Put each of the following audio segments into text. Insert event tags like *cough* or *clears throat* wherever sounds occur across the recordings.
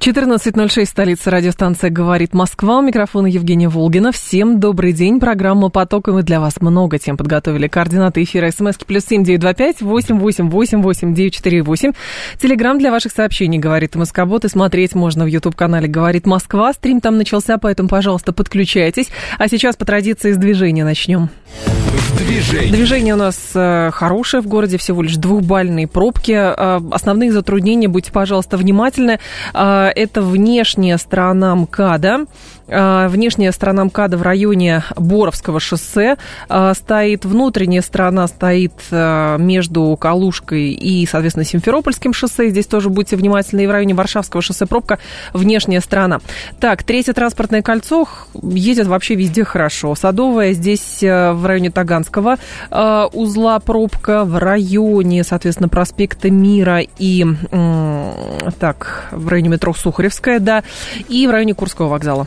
14.06, столица радиостанция «Говорит Москва». У микрофона Евгения Волгина. Всем добрый день. Программа «Поток», и мы для вас много тем подготовили. Координаты эфира смс плюс семь девять два пять восемь восемь восемь восемь девять четыре восемь. Телеграмм для ваших сообщений «Говорит Москобот» и смотреть можно в YouTube-канале «Говорит Москва». Стрим там начался, поэтому, пожалуйста, подключайтесь. А сейчас по традиции с движения начнем. Движение. Движение у нас э, хорошее в городе, всего лишь двухбальные пробки. Э, основные затруднения, будьте, пожалуйста, внимательны. Э, это внешняя сторона МКАДа. А, внешняя сторона МКАДа в районе Боровского шоссе а, стоит, внутренняя сторона стоит а, между Калужкой и, соответственно, Симферопольским шоссе. Здесь тоже будьте внимательны. И в районе Варшавского шоссе пробка внешняя сторона. Так, третье транспортное кольцо едет вообще везде хорошо. Садовая здесь в районе Таганского узла пробка, в районе, соответственно, проспекта Мира и, так, в районе метро Сухаревская, да, и в районе Курского вокзала.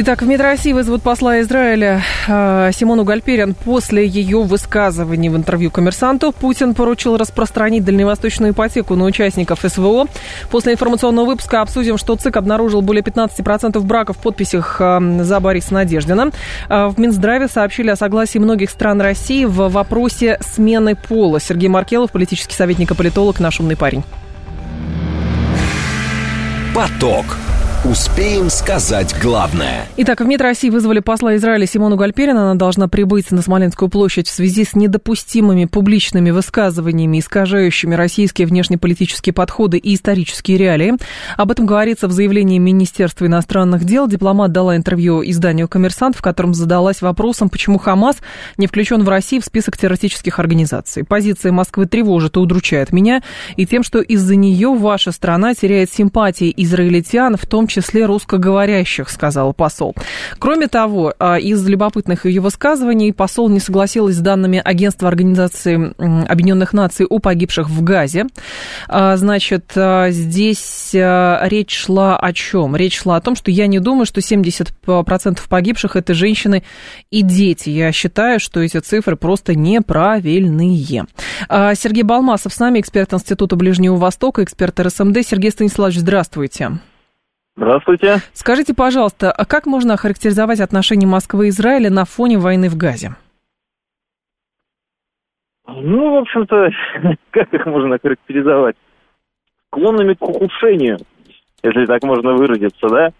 Итак, в МИД России вызовут посла Израиля э, Симону Гальперин. После ее высказываний в интервью коммерсанту Путин поручил распространить дальневосточную ипотеку на участников СВО. После информационного выпуска обсудим, что ЦИК обнаружил более 15% браков в подписях э, за Бориса Надеждина. Э, в Минздраве сообщили о согласии многих стран России в вопросе смены пола. Сергей Маркелов, политический советник и политолог, наш умный парень. Поток. Успеем сказать главное. Итак, в МИД России вызвали посла Израиля Симону Гальперина. Она должна прибыть на Смоленскую площадь в связи с недопустимыми публичными высказываниями, искажающими российские внешнеполитические подходы и исторические реалии. Об этом говорится в заявлении Министерства иностранных дел. Дипломат дала интервью изданию «Коммерсант», в котором задалась вопросом, почему Хамас не включен в России в список террористических организаций. Позиция Москвы тревожит и удручает меня, и тем, что из-за нее ваша страна теряет симпатии израильтян, в том числе русскоговорящих, сказал посол. Кроме того, а, из любопытных ее высказываний посол не согласилась с данными Агентства Организации Объединенных Наций о погибших в Газе. А, значит, а, здесь речь шла о чем? Речь шла о том, что я не думаю, что 70% погибших это женщины и дети. Я считаю, что эти цифры просто неправильные. Сергей Балмасов с нами, эксперт Института Ближнего Востока, эксперт РСМД. Сергей Станиславович, здравствуйте. Здравствуйте. Скажите, пожалуйста, а как можно охарактеризовать отношения Москвы и Израиля на фоне войны в Газе? Ну, в общем-то, *laughs* как их можно охарактеризовать? Склонными к ухудшению, если так можно выразиться, да?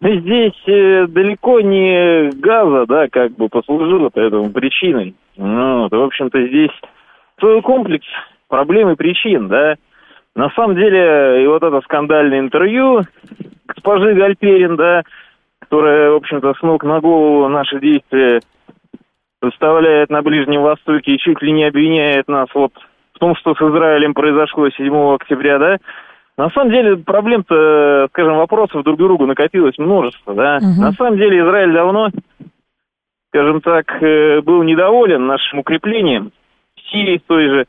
Здесь э, далеко не газа, да, как бы послужило этому причиной. Ну, в общем-то, здесь целый комплекс проблем и причин, да. На самом деле, и вот это скандальное интервью госпожи Гальперин, да, которая, в общем-то, с ног на голову наши действия выставляет на Ближнем Востоке и чуть ли не обвиняет нас вот в том, что с Израилем произошло 7 октября, да, на самом деле проблем-то, скажем, вопросов друг к другу накопилось множество, да. Угу. На самом деле Израиль давно, скажем так, э, был недоволен нашим укреплением в Сирии той же,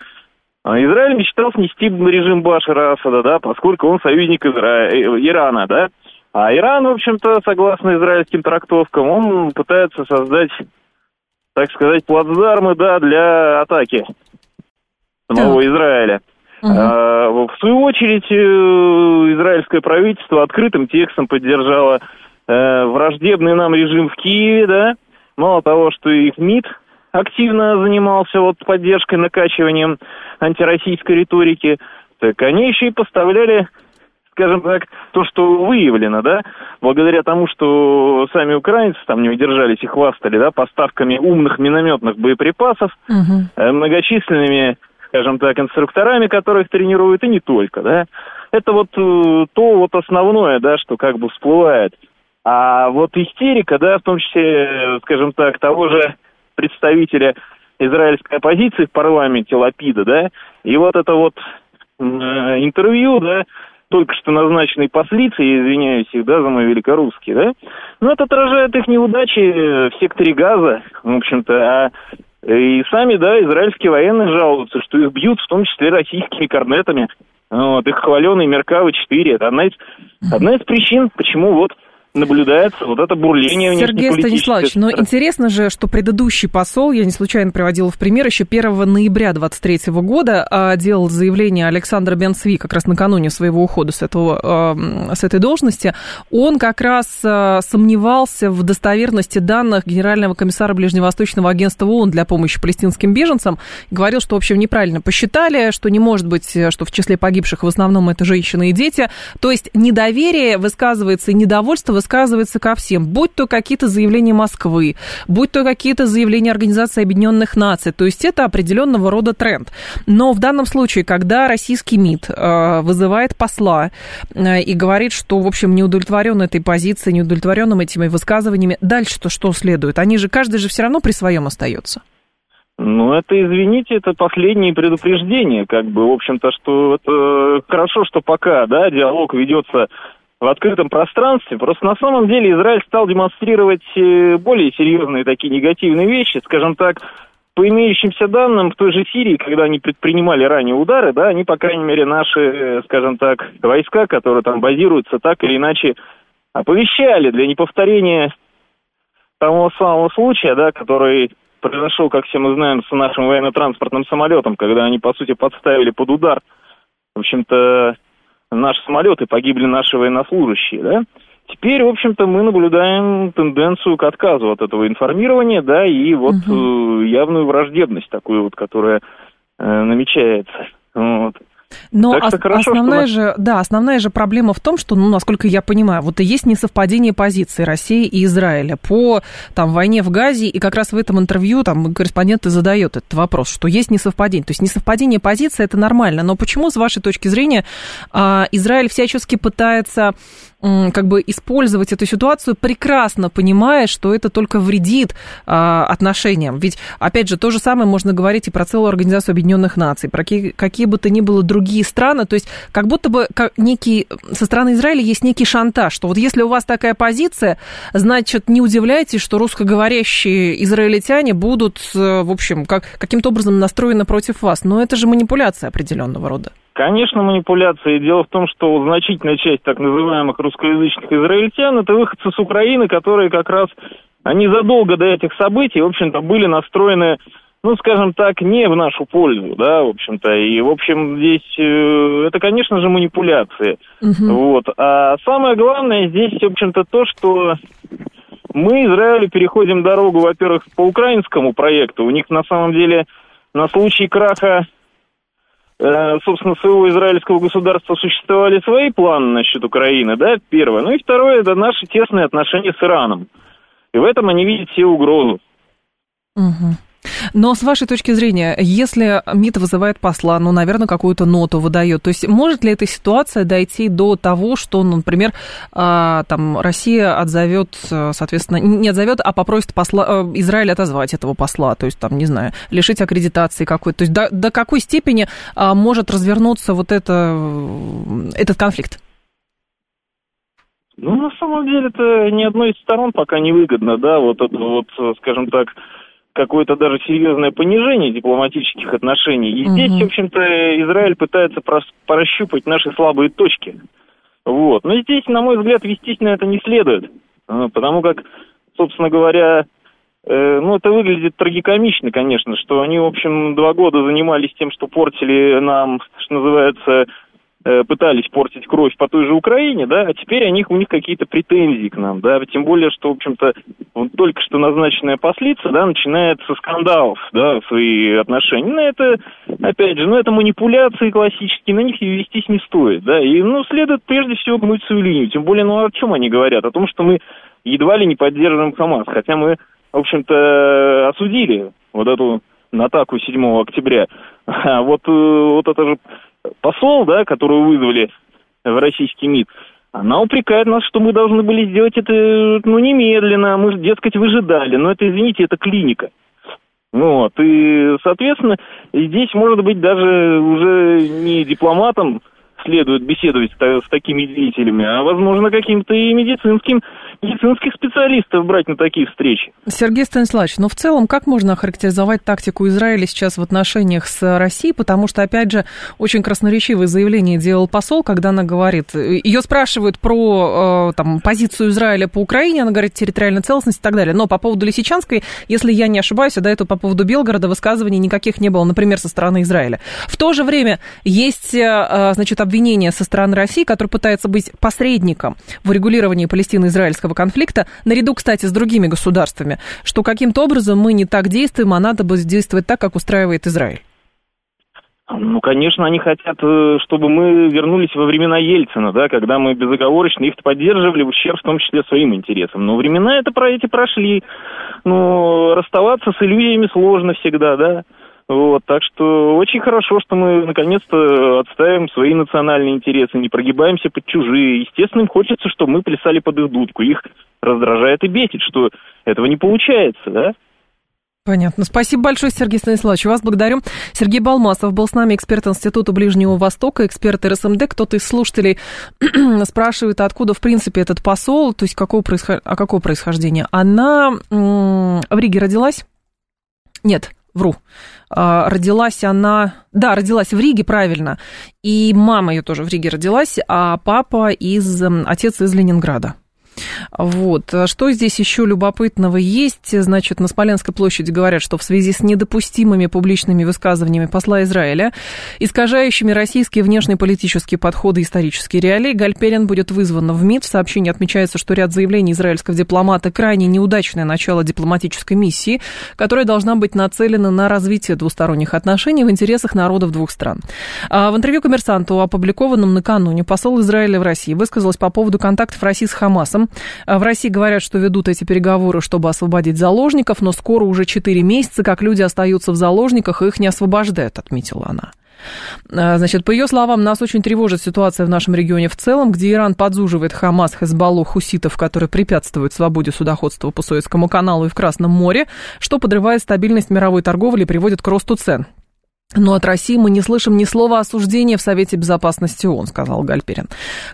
Израиль мечтал снести режим Башара Асада, да, поскольку он союзник Изра... Э, Ирана, да. А Иран, в общем-то, согласно израильским трактовкам, он пытается создать, так сказать, плацдармы, да, для атаки самого да. Израиля. Угу. А, в свою очередь, э, израильское правительство открытым текстом поддержало э, враждебный нам режим в Киеве, да. Мало того, что их МИД активно занимался вот поддержкой, накачиванием антироссийской риторики, так они еще и поставляли скажем так, то, что выявлено, да, благодаря тому, что сами украинцы там не удержались и хвастали, да, поставками умных минометных боеприпасов, угу. многочисленными, скажем так, инструкторами, которых тренируют, и не только, да. Это вот э, то вот основное, да, что как бы всплывает. А вот истерика, да, в том числе, скажем так, того же представителя израильской оппозиции в парламенте Лапида, да, и вот это вот э, интервью, да, только что назначенной послицы, извиняюсь их, да, за мой великорусский, да, но это отражает их неудачи в секторе газа, в общем-то, а и сами, да, израильские военные жалуются, что их бьют, в том числе российскими корнетами. Вот, их хваленый Меркавы-4. Это одна из, одна из причин, почему вот наблюдается вот это бурление Сергей Станиславович, но интересно же, что предыдущий посол, я не случайно приводила в пример, еще 1 ноября 23 года а, делал заявление Александра Бенцви как раз накануне своего ухода с, этого, с этой должности. Он как раз а, сомневался в достоверности данных Генерального комиссара Ближневосточного агентства ООН для помощи палестинским беженцам. Говорил, что, в общем, неправильно посчитали, что не может быть, что в числе погибших в основном это женщины и дети. То есть недоверие высказывается и недовольство высказывается ко всем, будь то какие-то заявления Москвы, будь то какие-то заявления Организации Объединенных Наций. То есть это определенного рода тренд. Но в данном случае, когда российский МИД э, вызывает посла э, и говорит, что, в общем, не удовлетворен этой позицией, не удовлетворенным этими высказываниями, дальше-то что следует? Они же, каждый же все равно при своем остается. Ну, это, извините, это последнее предупреждение, как бы, в общем-то, что это хорошо, что пока, да, диалог ведется в открытом пространстве. Просто на самом деле Израиль стал демонстрировать э, более серьезные такие негативные вещи, скажем так, по имеющимся данным, в той же Сирии, когда они предпринимали ранее удары, да, они, по крайней мере, наши, э, скажем так, войска, которые там базируются, так или иначе оповещали для неповторения того самого случая, да, который произошел, как все мы знаем, с нашим военно-транспортным самолетом, когда они, по сути, подставили под удар, в общем-то, наши самолеты, погибли наши военнослужащие, да. Теперь, в общем-то, мы наблюдаем тенденцию к отказу от этого информирования, да, и вот угу. явную враждебность такую вот, которая э, намечается. Вот. Но ос- хорошо, основная что... же, да, основная же проблема в том, что, ну, насколько я понимаю, вот и есть несовпадение позиций России и Израиля по там войне в Газе, и как раз в этом интервью там корреспондент и задает этот вопрос, что есть несовпадение. То есть несовпадение позиций это нормально, но почему, с вашей точки зрения, а, Израиль всячески пытается как бы использовать эту ситуацию, прекрасно понимая, что это только вредит а, отношениям. Ведь, опять же, то же самое можно говорить и про целую Организацию Объединенных Наций, про какие, какие бы то ни было другие страны. То есть, как будто бы как некий, со стороны Израиля есть некий шантаж, что вот если у вас такая позиция, значит, не удивляйтесь, что русскоговорящие израильтяне будут, э, в общем, как, каким-то образом настроены против вас. Но это же манипуляция определенного рода. Конечно, манипуляции. Дело в том, что значительная часть так называемых русскоязычных израильтян это выходцы с Украины, которые как раз, они задолго до этих событий, в общем-то, были настроены, ну, скажем так, не в нашу пользу, да, в общем-то. И, в общем, здесь э, это, конечно же, манипуляции. Угу. Вот. А самое главное здесь, в общем-то, то, что мы Израилю переходим дорогу, во-первых, по украинскому проекту. У них на самом деле на случай краха собственно, своего израильского государства существовали свои планы насчет Украины, да, первое. Ну и второе, это наши тесные отношения с Ираном. И в этом они видят все угрозу. Угу. Но с вашей точки зрения, если МИД вызывает посла, ну, наверное, какую-то ноту выдает, то есть может ли эта ситуация дойти до того, что, ну, например, а, там Россия отзовет, соответственно, не отзовет, а попросит посла, э, Израиль отозвать этого посла, то есть там, не знаю, лишить аккредитации какой-то, то есть до, до какой степени а, может развернуться вот это, этот конфликт? Ну, на самом деле, это ни одной из сторон пока не выгодно, да, вот вот, скажем так, какое-то даже серьезное понижение дипломатических отношений. И угу. здесь, в общем-то, Израиль пытается прощупать наши слабые точки. Вот. Но здесь, на мой взгляд, вестись на это не следует. А, потому как, собственно говоря, э, ну, это выглядит трагикомично, конечно, что они, в общем, два года занимались тем, что портили нам, что называется, пытались портить кровь по той же Украине, да, а теперь у них, у них какие-то претензии к нам, да, тем более, что, в общем-то, вот только что назначенная послица, да, начинает со скандалов, да, свои отношения. Ну, это, опять же, ну, это манипуляции классические, на них вестись не стоит, да, и, ну, следует прежде всего гнуть свою линию, тем более, ну, о чем они говорят? О том, что мы едва ли не поддерживаем Хамас, хотя мы, в общем-то, осудили вот эту атаку 7 октября. *laughs* А вот, э, вот это же посол, да, которую вызвали в российский МИД, она упрекает нас, что мы должны были сделать это, ну, немедленно, мы, дескать, выжидали. Но это, извините, это клиника. Вот, и, соответственно, здесь, может быть, даже уже не дипломатам следует беседовать с такими деятелями, а, возможно, каким-то и медицинским, медицинских специалистов брать на такие встречи. Сергей Станиславович, но в целом как можно охарактеризовать тактику Израиля сейчас в отношениях с Россией? Потому что, опять же, очень красноречивое заявление делал посол, когда она говорит, ее спрашивают про э, там, позицию Израиля по Украине, она говорит территориальная целостность и так далее. Но по поводу Лисичанской, если я не ошибаюсь, а до этого по поводу Белгорода высказываний никаких не было, например, со стороны Израиля. В то же время есть, э, значит, обвинение со стороны России, которая пытается быть посредником в урегулировании палестино-израильского конфликта, наряду, кстати, с другими государствами, что каким-то образом мы не так действуем, а надо бы действовать так, как устраивает Израиль. Ну, конечно, они хотят, э, чтобы мы вернулись во времена Ельцина, да, когда мы безоговорочно их поддерживали в ущерб, в том числе, своим интересам. Но времена это про эти прошли. Ну, расставаться с иллюзиями сложно всегда, да. Вот, так что очень хорошо, что мы наконец-то отставим свои национальные интересы, не прогибаемся под чужие. Естественно, им хочется, чтобы мы плясали под их дудку. Их раздражает и бесит, что этого не получается, да? Понятно. Спасибо большое, Сергей Станиславович. Вас благодарю. Сергей Балмасов был с нами, эксперт Института Ближнего Востока, эксперт РСМД. Кто-то из слушателей *clears throat* спрашивает, откуда, в принципе, этот посол, то есть какого происход... а какого происхождения. Она в Риге родилась? Нет, вру. А, родилась она... Да, родилась в Риге, правильно. И мама ее тоже в Риге родилась, а папа из... Отец из Ленинграда. Вот. Что здесь еще любопытного есть? Значит, на Смоленской площади говорят, что в связи с недопустимыми публичными высказываниями посла Израиля, искажающими российские внешнеполитические подходы и исторические реалии, Гальперин будет вызван в МИД. В сообщении отмечается, что ряд заявлений израильского дипломата крайне неудачное начало дипломатической миссии, которая должна быть нацелена на развитие двусторонних отношений в интересах народов двух стран. А в интервью коммерсанту, опубликованном накануне, посол Израиля в России высказался по поводу контактов России с Хамасом Э, в России говорят, что ведут эти переговоры, чтобы освободить заложников, но скоро уже 4 месяца, как люди остаются в заложниках, их не освобождают, отметила она. Э, значит, по ее словам, нас очень тревожит ситуация в нашем регионе в целом, где Иран подзуживает Хамас, Хезбаллу, хуситов, которые препятствуют свободе судоходства по Суэцкому каналу и в Красном море, что подрывает стабильность мировой торговли и приводит к росту цен. Но от России мы не слышим ни слова осуждения в Совете Безопасности ООН, сказал Гальперин.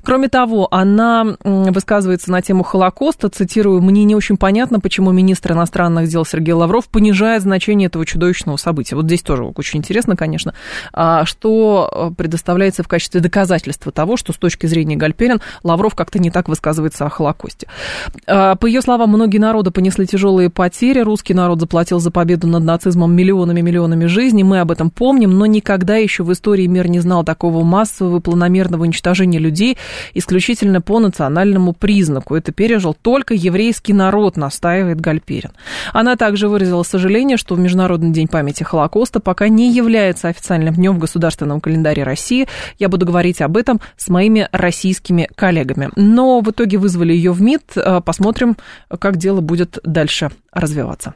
Кроме того, она высказывается на тему Холокоста, цитирую, «Мне не очень понятно, почему министр иностранных дел Сергей Лавров понижает значение этого чудовищного события». Вот здесь тоже очень интересно, конечно, а что э, предоставляется в качестве доказательства того, что с точки зрения Гальперин Лавров как-то не так высказывается о Холокосте. А, по ее словам, многие народы понесли тяжелые потери, русский народ заплатил за победу над нацизмом миллионами-миллионами жизней, мы об этом помним помним, но никогда еще в истории мир не знал такого массового и планомерного уничтожения людей исключительно по национальному признаку. Это пережил только еврейский народ, настаивает Гальперин. Она также выразила сожаление, что Международный день памяти Холокоста пока не является официальным днем в государственном календаре России. Я буду говорить об этом с моими российскими коллегами. Но в итоге вызвали ее в МИД. Э, посмотрим, как дело будет дальше развиваться.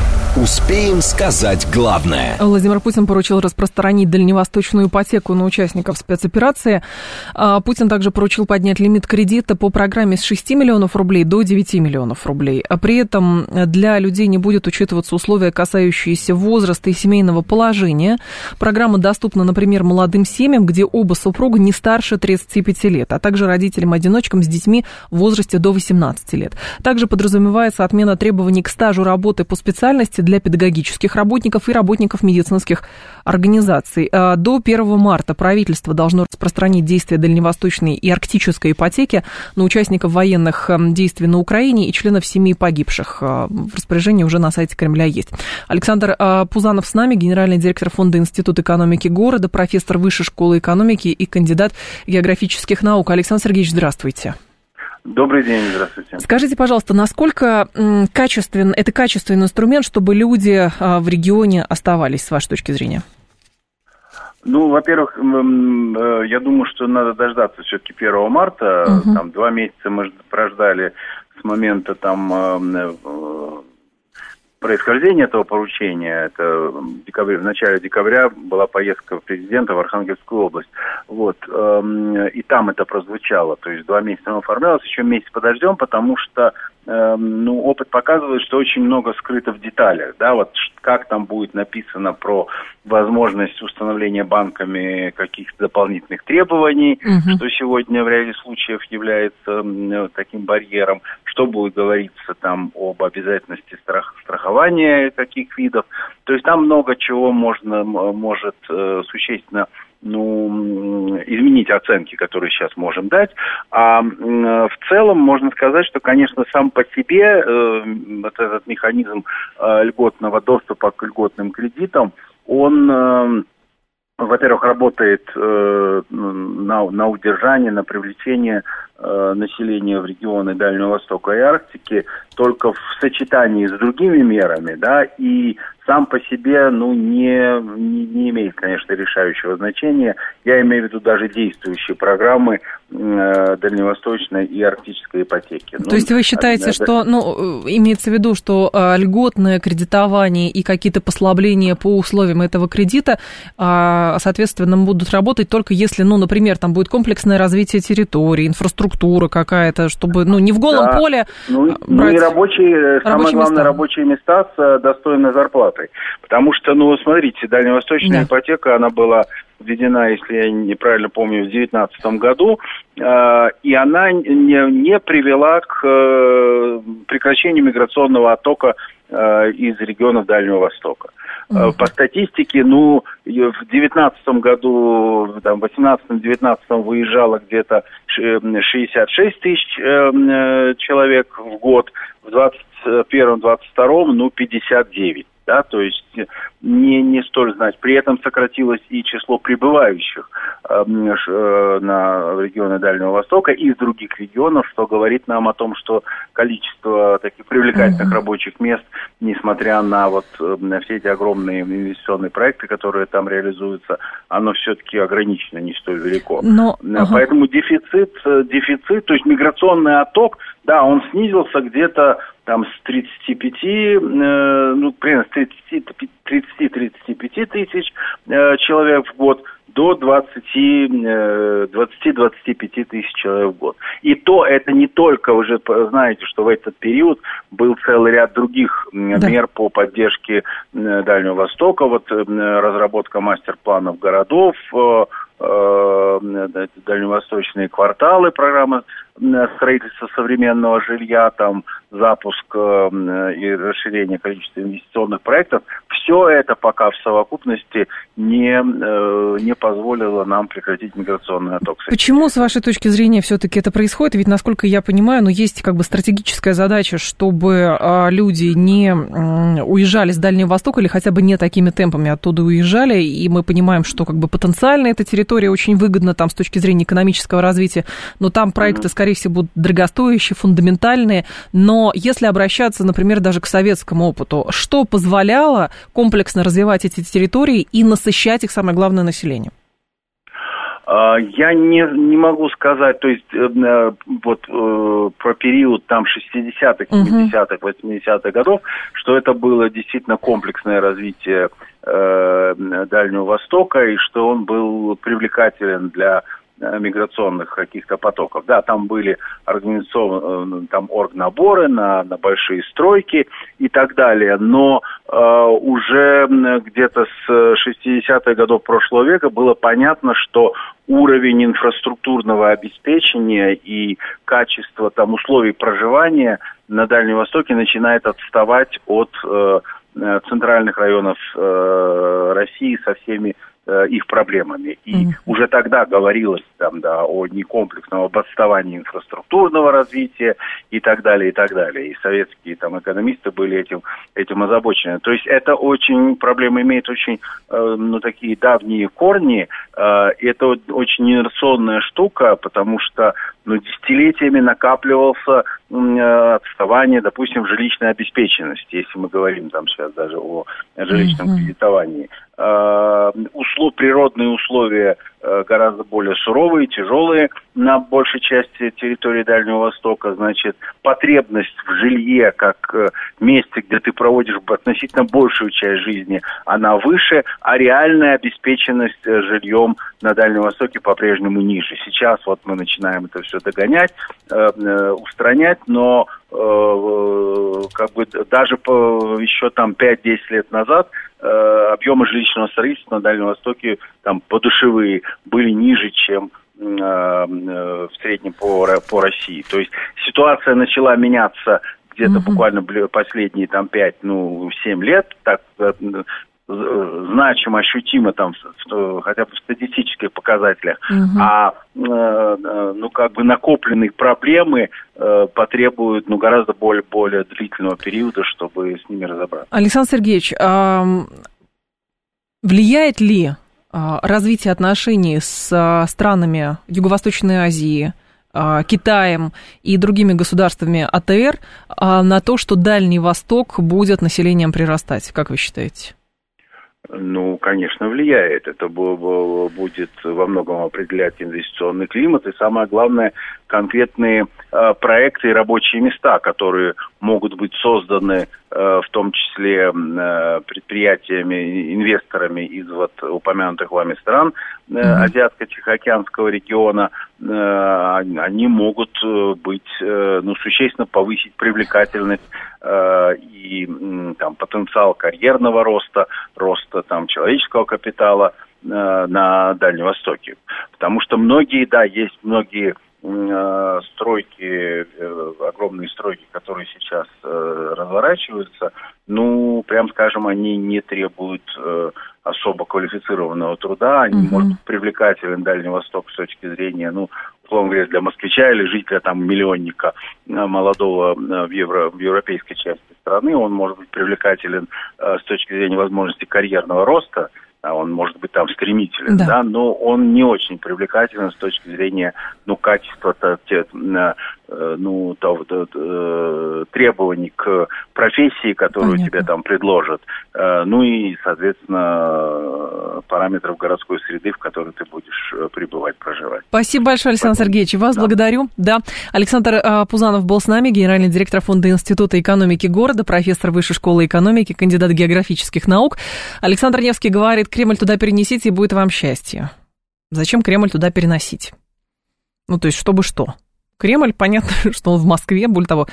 Успеем сказать главное. Владимир Путин поручил распространить дальневосточную ипотеку на участников спецоперации. А, Путин также поручил поднять лимит кредита по программе с 6 миллионов рублей до 9 миллионов рублей. А при этом для людей не будет учитываться условия, касающиеся возраста и семейного положения. Программа доступна, например, молодым семьям, где оба супруга не старше 35 лет, а также родителям-одиночкам с детьми в возрасте до 18 лет. Также подразумевается отмена требований к стажу работы по специальности для педагогических работников и работников медицинских организаций. А, до 1 марта правительство должно распространить действия дальневосточной и арктической ипотеки на участников военных эм, действий на Украине и членов семей погибших. В распоряжении уже на сайте Кремля есть. Александр а, Пузанов с нами, генеральный директор Фонда Институт экономики города, профессор Высшей школы экономики и кандидат географических наук. Александр Сергеевич, здравствуйте. Добрый день, здравствуйте. Скажите, пожалуйста, насколько качествен, это качественный инструмент, чтобы люди а, в регионе оставались, с вашей точки зрения? Ну, во-первых, э, я думаю, что надо дождаться все-таки 1 марта. Угу. Там два месяца мы прождали с момента там э, происхождение этого поручения. Это в, декабре, в начале декабря была поездка президента в Архангельскую область. Вот. Эм, и там это прозвучало. То есть два месяца оформлялось, еще месяц подождем, потому что ну, опыт показывает, что очень много скрыто в деталях. Да, вот как там будет написано про возможность установления банками каких-то дополнительных требований, угу. что сегодня в ряде случаев является таким барьером, что будет говориться там об обязательности страх, страхования каких видов. То есть там много чего можно, может э, существенно ну, изменить оценки, которые сейчас можем дать. А в целом можно сказать, что, конечно, сам по себе э, вот этот механизм э, льготного доступа к льготным кредитам, он, э, во-первых, работает э, на, на удержание, на привлечение э, населения в регионы Дальнего Востока и Арктики только в сочетании с другими мерами, да, и сам по себе, ну, не, не, не имеет, конечно, решающего значения. Я имею в виду даже действующие программы э, дальневосточной и арктической ипотеки. То ну, есть вы считаете, это... что, ну, имеется в виду, что э, льготное кредитование и какие-то послабления по условиям этого кредита, э, соответственно, будут работать только если, ну, например, там будет комплексное развитие территории, инфраструктура какая-то, чтобы, ну, не в голом да. поле ну, брать... ну и рабочие, рабочие самое главное, места. рабочие места с э, достойной зарплатой зарплатой. Потому что, ну, смотрите, дальневосточная да. ипотека, она была введена, если я неправильно помню, в 2019 году, э, и она не, не привела к э, прекращению миграционного оттока э, из регионов Дальнего Востока. Uh-huh. По статистике, ну, в 2019 году, там, в 18-19 выезжало где-то 66 тысяч э, человек в год, в 21-22, ну, 59 да, то есть не, не столь знать. При этом сократилось и число прибывающих э, э, на регионы Дальнего Востока из других регионов, что говорит нам о том, что количество таких привлекательных mm-hmm. рабочих мест, несмотря на вот э, на все эти огромные инвестиционные проекты, которые там реализуются, оно все-таки ограничено, не столь велико. Но, э, ага. Поэтому дефицит, э, дефицит, то есть миграционный отток, да, он снизился где-то там с 35, э, ну, примерно с 30-35 тысяч э, человек в год до 20-25 э, тысяч человек в год. И то это не только, вы же знаете, что в этот период был целый ряд других да. мер по поддержке Дальнего Востока, вот разработка мастер-планов городов, дальневосточные кварталы, программа строительства современного жилья, там запуск э, и расширение количества инвестиционных проектов, все это пока в совокупности не, э, не позволило нам прекратить миграционный отток. Почему, с вашей точки зрения, все-таки это происходит? Ведь, насколько я понимаю, ну, есть как бы стратегическая задача, чтобы а, люди не уезжали с Дальнего Востока или хотя бы не такими темпами оттуда уезжали, и мы понимаем, что как бы потенциально эта территория очень выгодна там с точки зрения экономического развития, но там проекты, mm-hmm. Скорее всего, будут дорогостоящие, фундаментальные, но если обращаться, например, даже к советскому опыту, что позволяло комплексно развивать эти территории и насыщать их, самое главное, населением? А, я не, не могу сказать, то есть э, э, вот э, про период там 60-х, 70-х, 80-х годов, что это было действительно комплексное развитие э, Дальнего Востока и что он был привлекателен для миграционных каких-то потоков. Да, там были организованы э, там оргнаборы на, на большие стройки и так далее, но э, уже где-то с 60-х годов прошлого века было понятно, что уровень инфраструктурного обеспечения и качество там условий проживания на Дальнем Востоке начинает отставать от э, центральных районов э, России со всеми Э, их проблемами. И mm-hmm. уже тогда говорилось там, да, о некомплексном об отставании инфраструктурного развития и так далее, и так далее. И советские там экономисты были этим, этим озабочены. То есть это очень, проблема имеет очень, э, ну, такие давние корни. Э, это очень инерционная штука, потому что ну, десятилетиями накапливался э, отставание, допустим, в жилищной обеспеченности, если мы говорим там сейчас даже о жилищном mm-hmm. кредитовании. Э, услов, природные условия э, гораздо более суровые, тяжелые на большей части территории Дальнего Востока. Значит, потребность в жилье как э, месте, где ты проводишь относительно большую часть жизни, она выше, а реальная обеспеченность жильем на Дальнем Востоке по-прежнему ниже. Сейчас вот мы начинаем это все догонять, устранять, но как бы даже по, еще там 5-10 лет назад э, объемы жилищного строительства на Дальнем Востоке там подушевые были ниже, чем э, э, в среднем по, по России. То есть ситуация начала меняться где-то угу. буквально последние там 5, ну, 7 лет, так э, значимо, ощутимо там, хотя бы в статистических показателях, угу. а э, ну как бы накопленные проблемы э, потребуют ну гораздо более более длительного периода, чтобы с ними разобраться. Александр Сергеевич, а влияет ли а, развитие отношений с странами Юго-Восточной Азии, а, Китаем и другими государствами АТР на то, что Дальний Восток будет населением прирастать, как вы считаете? Ну, конечно, влияет. Это будет во многом определять инвестиционный климат и, самое главное, конкретные э, проекты и рабочие места, которые могут быть созданы э, в том числе э, предприятиями, инвесторами из вот упомянутых вами стран э. Азиатско-Тихоокеанского региона, э, они могут быть, э, ну, существенно повысить привлекательность э, и э, там потенциал карьерного роста, роста там человеческого капитала на Дальнем Востоке. Потому что многие, да, есть многие стройки, э, огромные стройки, которые сейчас э, разворачиваются, ну, прям скажем, они не требуют особо квалифицированного труда, они, угу. может, привлекателен Дальний Восток с точки зрения, ну, условно говоря, для москвича или жителя там миллионника молодого в, евро, в европейской части страны, он может быть привлекателен с точки зрения возможности карьерного роста, он может быть там стремителен, да. да, но он не очень привлекателен с точки зрения, ну, качества те, Э, ну, то, то, то, требований к профессии, которую Понятно. тебе там предложат, э, ну и, соответственно, параметров городской среды, в которой ты будешь э, пребывать, проживать. Спасибо большое, Александр Поэтому... Сергеевич. Вас да. благодарю. Да, Александр Пузанов был с нами, генеральный директор Фонда Института экономики города, профессор Высшей школы экономики, кандидат географических наук. Александр Невский говорит, Кремль туда перенесите, и будет вам счастье. Зачем Кремль туда переносить? Ну, то есть, чтобы что? Кремль, *laughs* понятно, что он в Москве, более того,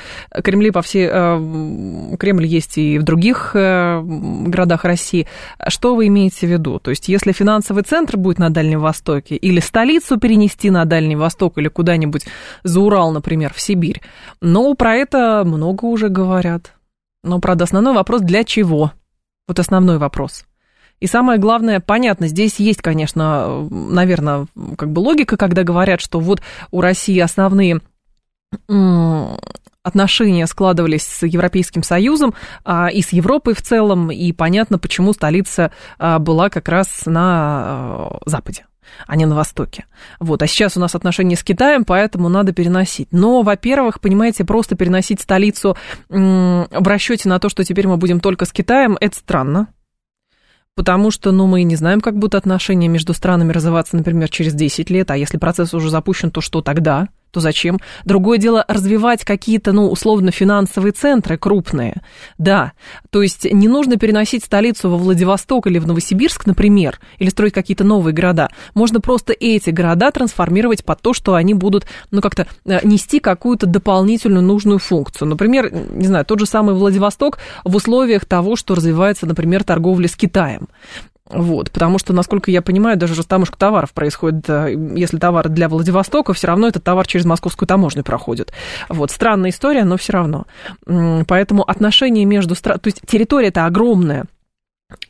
Кремли по всей, э, Кремль есть и в других э, городах России. Что вы имеете в виду? То есть, если финансовый центр будет на Дальнем Востоке, или столицу перенести на Дальний Восток, или куда-нибудь за Урал, например, в Сибирь, ну, про это много уже говорят. Но, правда, основной вопрос, для чего? Вот основной вопрос. И самое главное, понятно, здесь есть, конечно, наверное, как бы логика, когда говорят, что вот у России основные отношения складывались с Европейским Союзом а, и с Европой в целом, и понятно, почему столица а, была как раз на а, Западе а не на Востоке. Вот. А сейчас у нас отношения с Китаем, поэтому надо переносить. Но, во-первых, понимаете, просто переносить столицу в расчете на то, что теперь мы будем только с Китаем, это странно потому что, ну, мы не знаем, как будут отношения между странами развиваться, например, через 10 лет, а если процесс уже запущен, то что тогда? То зачем? Другое дело развивать какие-то, ну, условно, финансовые центры крупные. Да, то есть не нужно переносить столицу во Владивосток или в Новосибирск, например, или строить какие-то новые города. Можно просто эти города трансформировать под то, что они будут, ну, как-то э, нести какую-то дополнительную нужную функцию. Например, не знаю, тот же самый Владивосток в условиях того, что развивается, например, торговля с Китаем. Вот, потому что, насколько я понимаю, даже растаможка товаров происходит, э, если товар для Владивостока, все равно этот товар через московскую таможню проходит. Вот, странная история, но все равно. Поэтому отношения между странами, то есть территория это огромная,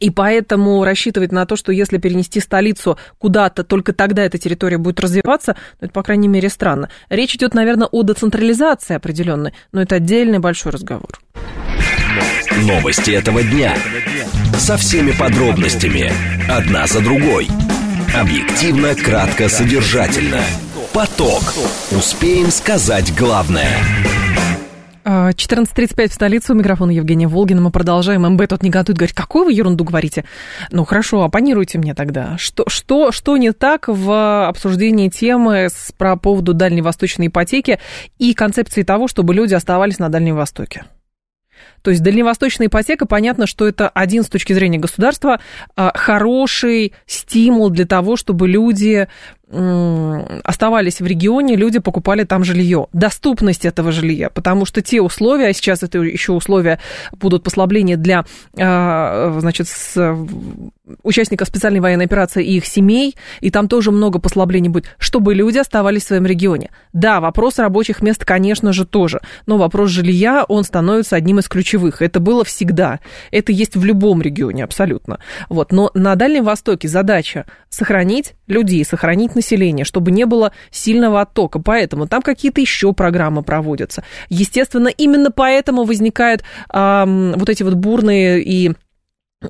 и поэтому рассчитывать на то, что если перенести столицу куда-то, только тогда эта территория будет развиваться, ну, это, по крайней мере, странно. Речь идет, наверное, о децентрализации определенной, но это отдельный большой разговор. Новости этого дня. Со всеми подробностями. Одна за другой. Объективно, кратко, содержательно. Поток. Успеем сказать главное. 14.35 в столице, у микрофона Евгения Волгина. Мы продолжаем. МБ тут негодует, говорит, какую вы ерунду говорите? Ну, хорошо, оппонируйте мне тогда. Что, что, что не так в обсуждении темы с, про поводу дальневосточной ипотеки и концепции того, чтобы люди оставались на Дальнем Востоке? То есть дальневосточная ипотека, понятно, что это один с точки зрения государства а, хороший стимул для того, чтобы люди оставались в регионе, люди покупали там жилье. Доступность этого жилья, потому что те условия, а сейчас это еще условия будут послабления для а, значит, участников специальной военной операции и их семей, и там тоже много послаблений будет, чтобы люди оставались в своем регионе. Да, вопрос рабочих мест, конечно же, тоже, но вопрос жилья, он становится одним из ключевых. Это было всегда. Это есть в любом регионе абсолютно. Вот. Но на Дальнем Востоке задача сохранить людей, сохранить населения, чтобы не было сильного оттока. Поэтому там какие-то еще программы проводятся. Естественно, именно поэтому возникают э, вот эти вот бурные и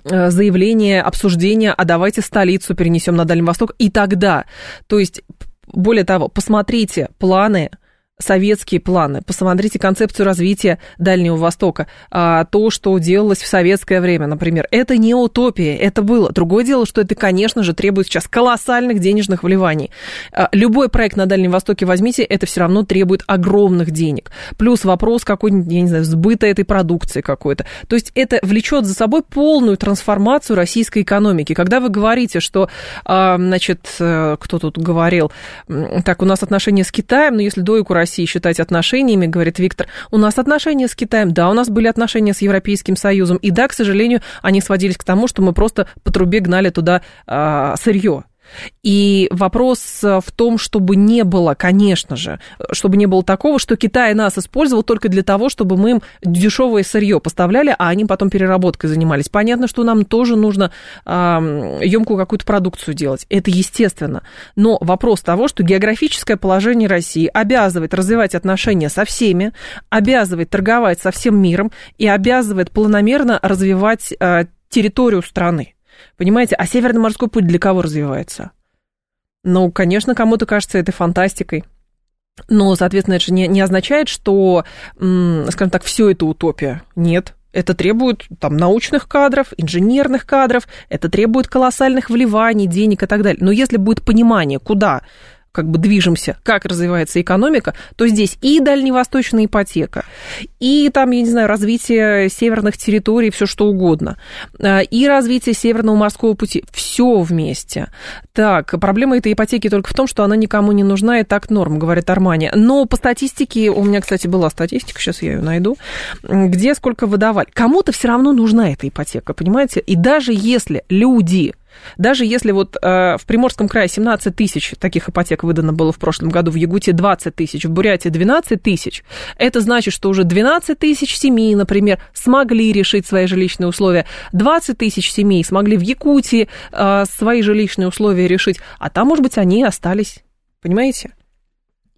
э, заявления, обсуждения, а давайте столицу перенесем на Дальний Восток и тогда. То есть, более того, посмотрите планы советские планы. Посмотрите концепцию развития Дальнего Востока. А, то, что делалось в советское время, например. Это не утопия, это было. Другое дело, что это, конечно же, требует сейчас колоссальных денежных вливаний. А, любой проект на Дальнем Востоке возьмите, это все равно требует огромных денег. Плюс вопрос какой-нибудь, я не знаю, сбыта этой продукции какой-то. То есть это влечет за собой полную трансформацию российской экономики. Когда вы говорите, что, а, значит, э, кто тут говорил, так, у нас отношения с Китаем, но если дойку России считать отношениями, говорит Виктор. У нас отношения с Китаем, да, у нас были отношения с Европейским Союзом, и да, к сожалению, они сводились к тому, что мы просто по трубе гнали туда а, сырье. И вопрос э, в том, чтобы не было, конечно же, чтобы не было такого, что Китай нас использовал только для того, чтобы мы им дешевое сырье поставляли, а они потом переработкой занимались. Понятно, что нам тоже нужно э, емкую какую-то продукцию делать. Это естественно. Но вопрос того, что географическое положение России обязывает развивать отношения со всеми, обязывает торговать со всем миром и обязывает планомерно развивать э, территорию страны. Понимаете, а Северный морской путь для кого развивается? Ну, конечно, кому-то кажется это фантастикой. Но, соответственно, это же не, не означает, что, скажем так, все это утопия. Нет. Это требует там, научных кадров, инженерных кадров, это требует колоссальных вливаний, денег и так далее. Но если будет понимание, куда как бы движемся, как развивается экономика, то здесь и дальневосточная ипотека, и там, я не знаю, развитие северных территорий, все что угодно, а, и развитие Северного морского пути, все вместе. Так, проблема этой ипотеки только в том, что она никому не нужна, и так норм, говорит Армания. Но по статистике, у меня, кстати, была статистика, сейчас я ее найду, где сколько выдавали. Кому-то все равно нужна эта ипотека, понимаете? И даже если люди даже если вот э, в Приморском крае 17 тысяч таких ипотек выдано было в прошлом году, в Ягуте 20 тысяч, в Бурятии 12 тысяч, это значит, что уже 12 тысяч семей, например, смогли решить свои жилищные условия, 20 тысяч семей смогли в Якутии э, свои жилищные условия решить, а там, может быть, они остались. Понимаете?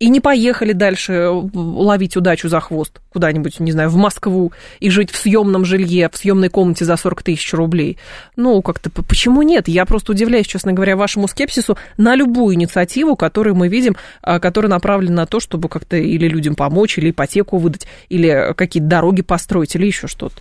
И не поехали дальше э, ловить удачу за хвост куда-нибудь, не знаю, в Москву и жить в съемном жилье, в съемной комнате за 40 тысяч рублей. Ну, как-то почему нет? Я просто удивляюсь, честно говоря, вашему скепсису на любую инициативу, которую мы видим, а, которая направлена на то, чтобы как-то или людям помочь, или ипотеку выдать, или какие-то дороги построить, или еще что-то.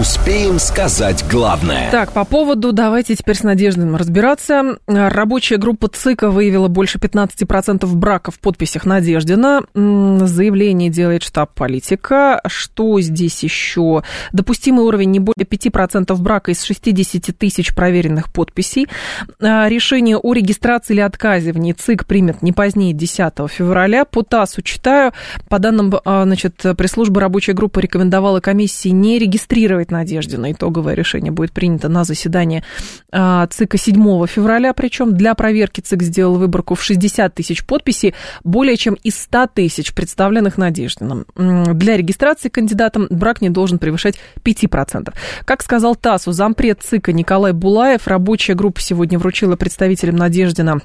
Успеем сказать главное. Так, по поводу, давайте теперь с Надеждой разбираться. Рабочая группа ЦИКа выявила больше 15% браков в подписях Надеждина. Заявление делает штаб политика. Что здесь еще? Допустимый уровень не более 5% брака из 60 тысяч проверенных подписей. А, решение о регистрации или отказе в ней ЦИК примет не позднее 10 февраля. По ТАССу читаю. По данным а, значит, пресс-службы рабочая группа рекомендовала комиссии не регистрировать оставить надежде на итоговое решение будет принято на заседании а, ЦИКа 7 февраля, причем для проверки ЦИК сделал выборку в 60 тысяч подписей, более чем из 100 тысяч представленных Надеждином. Для регистрации кандидатам брак не должен превышать 5%. Как сказал ТАССу, зампред ЦИКа Николай Булаев, рабочая группа сегодня вручила представителям Надеждина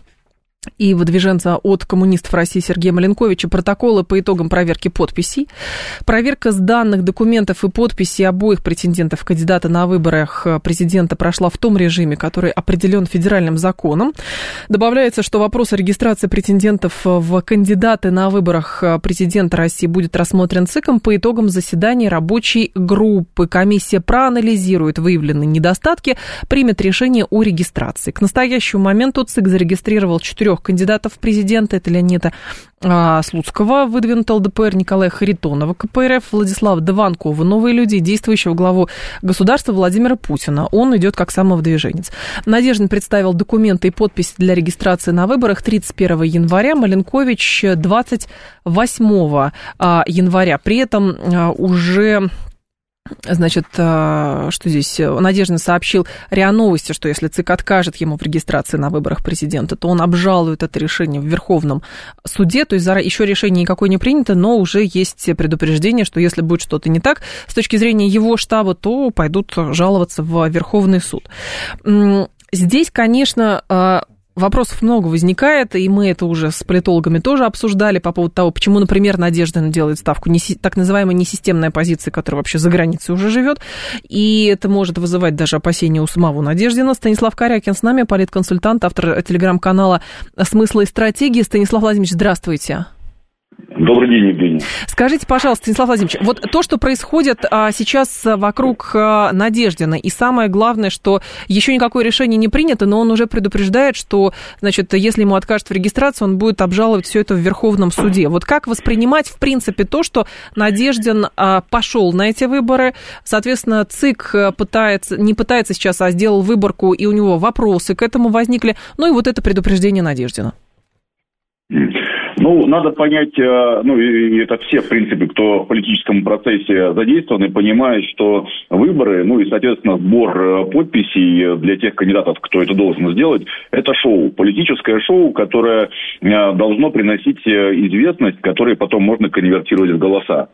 и выдвиженца от коммунистов России Сергея Маленковича протоколы по итогам проверки подписей. Проверка с данных документов и подписей обоих претендентов кандидата на выборах президента прошла в том режиме, который определен федеральным законом. Добавляется, что вопрос о регистрации претендентов в кандидаты на выборах президента России будет рассмотрен ЦИКом по итогам заседания рабочей группы. Комиссия проанализирует выявленные недостатки, примет решение о регистрации. К настоящему моменту ЦИК зарегистрировал четырех трех кандидатов в президенты. Это Леонида а, Слуцкого, выдвинутого ЛДПР, Николая Харитонова, КПРФ, Владислава Дованкова, новые люди, действующего главу государства Владимира Путина. Он идет как самовыдвиженец. Надеждин представил документы и подписи для регистрации на выборах 31 января, Маленкович 28 а, января. При этом а, уже Значит, э, что здесь? Надежда сообщил РИА Новости, что если ЦИК откажет ему в регистрации на выборах президента, то он обжалует это решение в Верховном суде. То есть еще решение никакое не принято, но уже есть предупреждение, что если будет что-то не так с точки зрения его штаба, то пойдут жаловаться в Верховный суд. Здесь, конечно, э, Вопросов много возникает, и мы это уже с политологами тоже обсуждали по поводу того, почему, например, Надежда делает ставку не, так называемой несистемной оппозиции, которая вообще за границей уже живет, и это может вызывать даже опасения у самого Надеждина. Станислав Корякин с нами, политконсультант, автор телеграм-канала «Смысла и стратегии». Станислав Владимирович, здравствуйте. Добрый день, Евгений. Скажите, пожалуйста, Станислав Владимирович, вот то, что происходит а, сейчас вокруг а, Надеждина, и самое главное, что еще никакое решение не принято, но он уже предупреждает, что, значит, если ему откажут в регистрации, он будет обжаловать все это в Верховном суде. Вот как воспринимать, в принципе, то, что Надеждин а, пошел на эти выборы, соответственно, ЦИК пытается, не пытается сейчас, а сделал выборку, и у него вопросы к этому возникли, ну и вот это предупреждение Надеждина. Ну, надо понять, э, ну, и это все, в принципе, кто в политическом процессе задействованы, понимают, что выборы, ну, и, соответственно, сбор э, подписей для тех кандидатов, кто это должен сделать, это шоу, политическое шоу, которое э, должно приносить известность, которую потом можно конвертировать в голоса.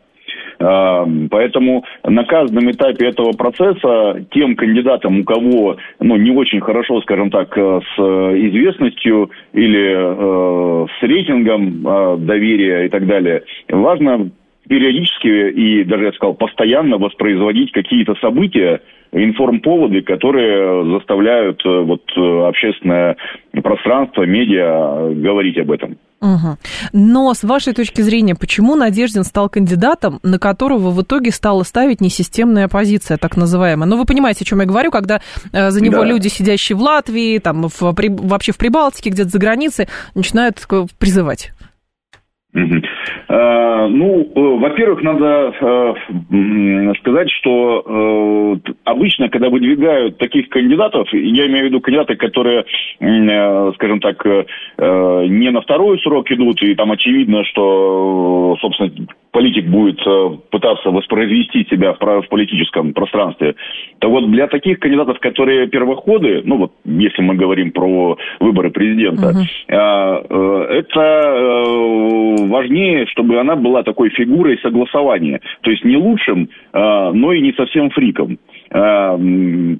Поэтому на каждом этапе этого процесса тем кандидатам, у кого ну, не очень хорошо, скажем так, э, с известностью или э, с рейтингом э, доверия и так далее, важно периодически и даже, я сказал, постоянно воспроизводить какие-то события, информповоды, которые заставляют э, вот общественное пространство, медиа говорить об этом. Угу. Но с вашей точки зрения, почему Надеждин стал кандидатом, на которого в итоге стала ставить несистемная оппозиция, так называемая? Ну, вы понимаете, о чем я говорю, когда э, за него да. люди, сидящие в Латвии, там, в, при, вообще в Прибалтике, где-то за границей, начинают призывать. Угу. Ну, э, во-первых, надо э, сказать, что э, обычно, когда выдвигают таких кандидатов, я имею в виду кандидаты, которые, скажем так, не на второй срок идут, и там очевидно, что, собственно, политик будет пытаться воспроизвести себя в политическом пространстве, то вот для таких кандидатов, которые первоходы, ну вот если мы говорим про выборы президента, угу. это важнее, чтобы она была такой фигурой согласования. То есть не лучшим, а, но и не совсем фриком. А,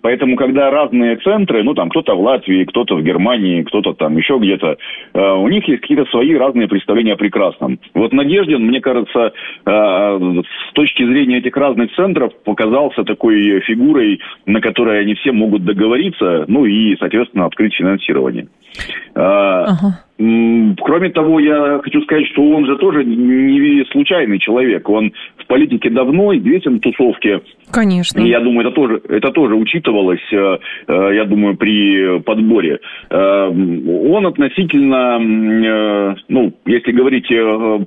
поэтому, когда разные центры, ну, там, кто-то в Латвии, кто-то в Германии, кто-то там еще где-то, а, у них есть какие-то свои разные представления о прекрасном. Вот Надеждин, мне кажется, с точки зрения этих разных центров показался такой фигурой, на которой они все могут договориться, ну и, соответственно, открыть финансирование. Ага. Кроме того, я хочу сказать, что он же тоже не случайный человек. Он в политике давно, известен в тусовке. Конечно. И я думаю, это тоже, это тоже учитывалось, э, э, я думаю, при подборе. Э, он относительно, ну, если говорить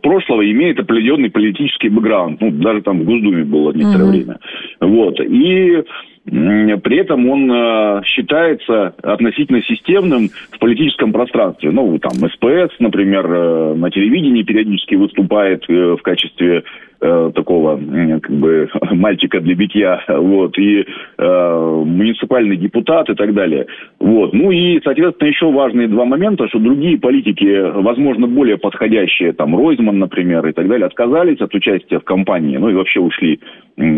прошлого, имеет определенный политический бэкграунд. Ну, даже там в Госдуме было некоторое угу. время. Вот. И при этом он э, считается относительно системным в политическом пространстве. Ну, там, СПС, например, э, на телевидении периодически выступает э, в качестве э, такого как бы *laughs* мальчика для битья, вот, и э, муниципальный депутат и так далее. Вот. Ну и, соответственно, еще важные два момента, что другие политики, возможно, более подходящие, там, Ройзман, например, и так далее, отказались от участия в кампании, ну и вообще ушли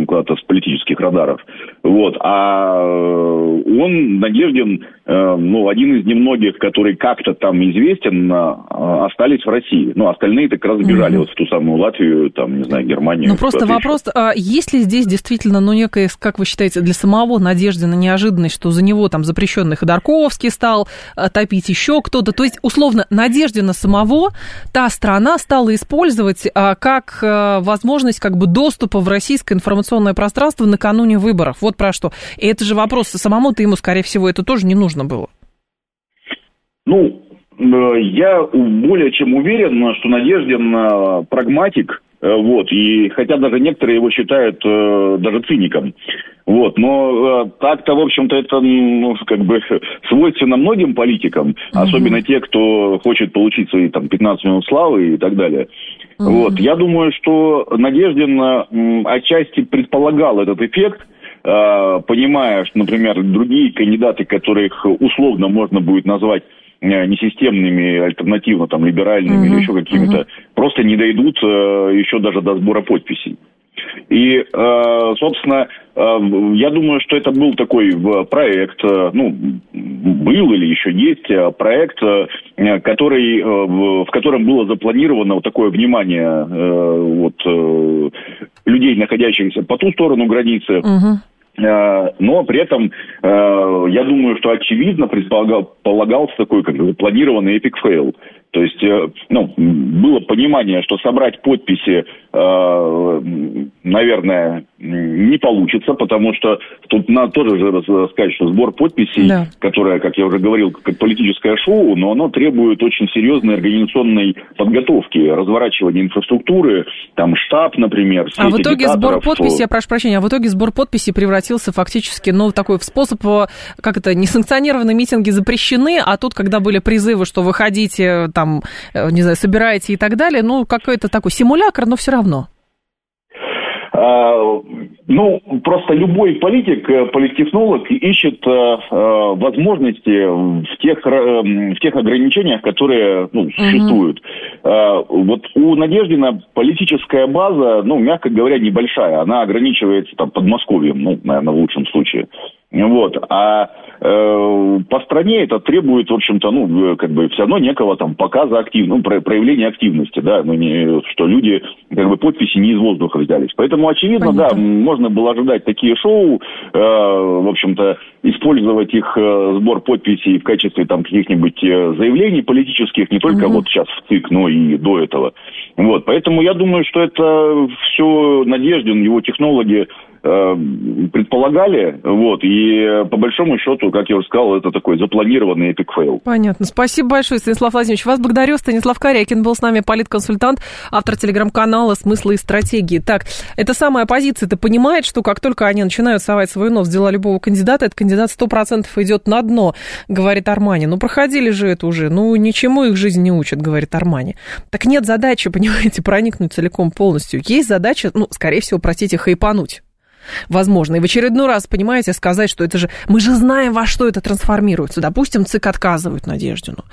куда-то с политических радаров. Вот. А э, он, Надеждин, э, ну, один из немногих, который как-то там известен, э, остались в России. Ну, остальные так раз бежали mm-hmm. вот в ту самую Латвию, там, не знаю, Германию. Ну, просто вопрос, а есть ли здесь действительно, ну, некая, как вы считаете, для самого Надеждина неожиданность, что за него там запрещенный Ходорковский стал топить еще кто-то? То есть, условно, Надеждина самого та страна стала использовать как возможность как бы доступа в российское информационное пространство накануне выборов. Вот про что. И это же вопрос, самому-то ему, скорее всего, это тоже не нужно было. Ну, э, я более чем уверен, что Надеждин э, прагматик, вот, и хотя даже некоторые его считают даже циником. Вот, но так-то, в общем-то, это ну, как бы *laughs* свойственно многим политикам, mm-hmm. особенно те, кто хочет получить свои там 15 минут славы и так далее. Mm-hmm. Вот, я думаю, что Надеждин отчасти предполагал этот эффект, Э, понимая, что, например, другие кандидаты, которых условно можно будет назвать э, несистемными, альтернативно там либеральными uh-huh, или еще какими-то. Просто не дойдут э, еще даже до сбора подписей. И, собственно, я думаю, что это был такой проект, ну, был или еще есть проект, который, в котором было запланировано вот такое внимание вот, людей, находящихся по ту сторону границы. Э, но при этом, э, я думаю, что очевидно предполагался такой как бы планированный epic fail. То есть, э, ну, было понимание, что собрать подписи, наверное, не получится, потому что тут надо тоже же сказать, что сбор подписей, да. которое, как я уже говорил, как политическое шоу, но оно требует очень серьезной организационной подготовки, разворачивания инфраструктуры, там штаб, например. А в итоге сбор подписей, я прошу прощения, а в итоге сбор подписей превратился фактически, ну, такой в способ, как это, несанкционированные митинги запрещены, а тут, когда были призывы, что выходите, там, э, не знаю, собираете и так далее, ну, какой-то такой симулятор, но все равно. А, ну, просто любой политик, э, политтехнолог ищет э, возможности в тех, в тех ограничениях, которые ну, существуют. Uh-huh. Вот у Надеждина политическая база, ну, мягко говоря, небольшая. Она ограничивается там Подмосковьем, ну, наверное, в лучшем случае. Вот. А э, по стране это требует, в общем-то, ну, как бы все равно некого там показа активности, ну, проявления активности, да, ну, не, что люди, как бы, подписи не из воздуха взялись. Поэтому, очевидно, Понятно. да, можно было ожидать такие шоу, э, в общем-то, использовать их э, сбор подписей в качестве там каких-нибудь э, заявлений политических, не только угу. вот сейчас в ЦИК, но и до этого. Вот, поэтому я думаю, что это все Надеждин, его технологии Э, предполагали, вот, и по большому счету, как я уже сказал, это такой запланированный epic fail. Понятно. Спасибо большое, Станислав Владимирович. Вас благодарю. Станислав Корякин был с нами, политконсультант, автор телеграм-канала «Смыслы и стратегии». Так, это самая оппозиция-то понимает, что как только они начинают совать свой нос в дела любого кандидата, этот кандидат сто процентов идет на дно, говорит Армани. Ну, проходили же это уже, ну, ничему их жизнь не учат, говорит Армани. Так нет задачи, *laughs* понимаете, проникнуть целиком полностью. Есть задача, ну, скорее всего, простите, хайпануть возможно. И в очередной раз, понимаете, сказать, что это же... Мы же знаем, во что это трансформируется. Допустим, ЦИК отказывает Надеждину.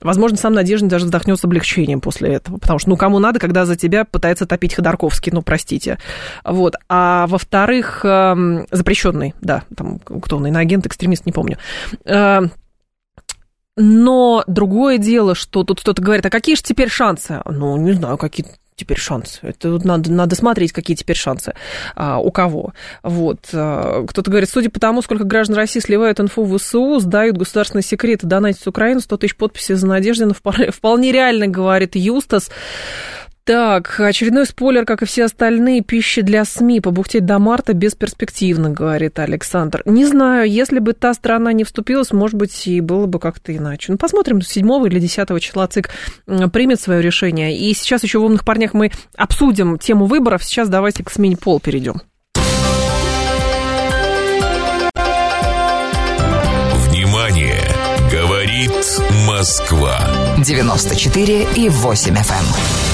Возможно, сам Надеждин даже вздохнет с облегчением после этого. Потому что, ну, кому надо, когда за тебя пытается топить Ходорковский, ну, простите. Вот. А во-вторых, эм, запрещенный, да, там, кто он, иноагент, экстремист, не помню. Э, но другое дело, что тут кто-то говорит, а какие же теперь шансы? Ну, не знаю, какие теперь шансы. Это надо, надо смотреть, какие теперь шансы а, у кого. Вот. А, кто-то говорит, судя по тому, сколько граждан России сливают инфу в ВСУ, сдают государственные секреты, донатить Украину, 100 тысяч подписей за Надеждина, вполне реально, говорит Юстас. Так, очередной спойлер, как и все остальные, пищи для СМИ. Побухтеть до марта бесперспективно, говорит Александр. Не знаю, если бы та страна не вступилась, может быть, и было бы как-то иначе. Ну, посмотрим, 7 или 10 числа ЦИК примет свое решение. И сейчас еще в «Умных парнях» мы обсудим тему выборов. Сейчас давайте к смене пол перейдем. Внимание! Говорит Москва. 94 и 8 FM.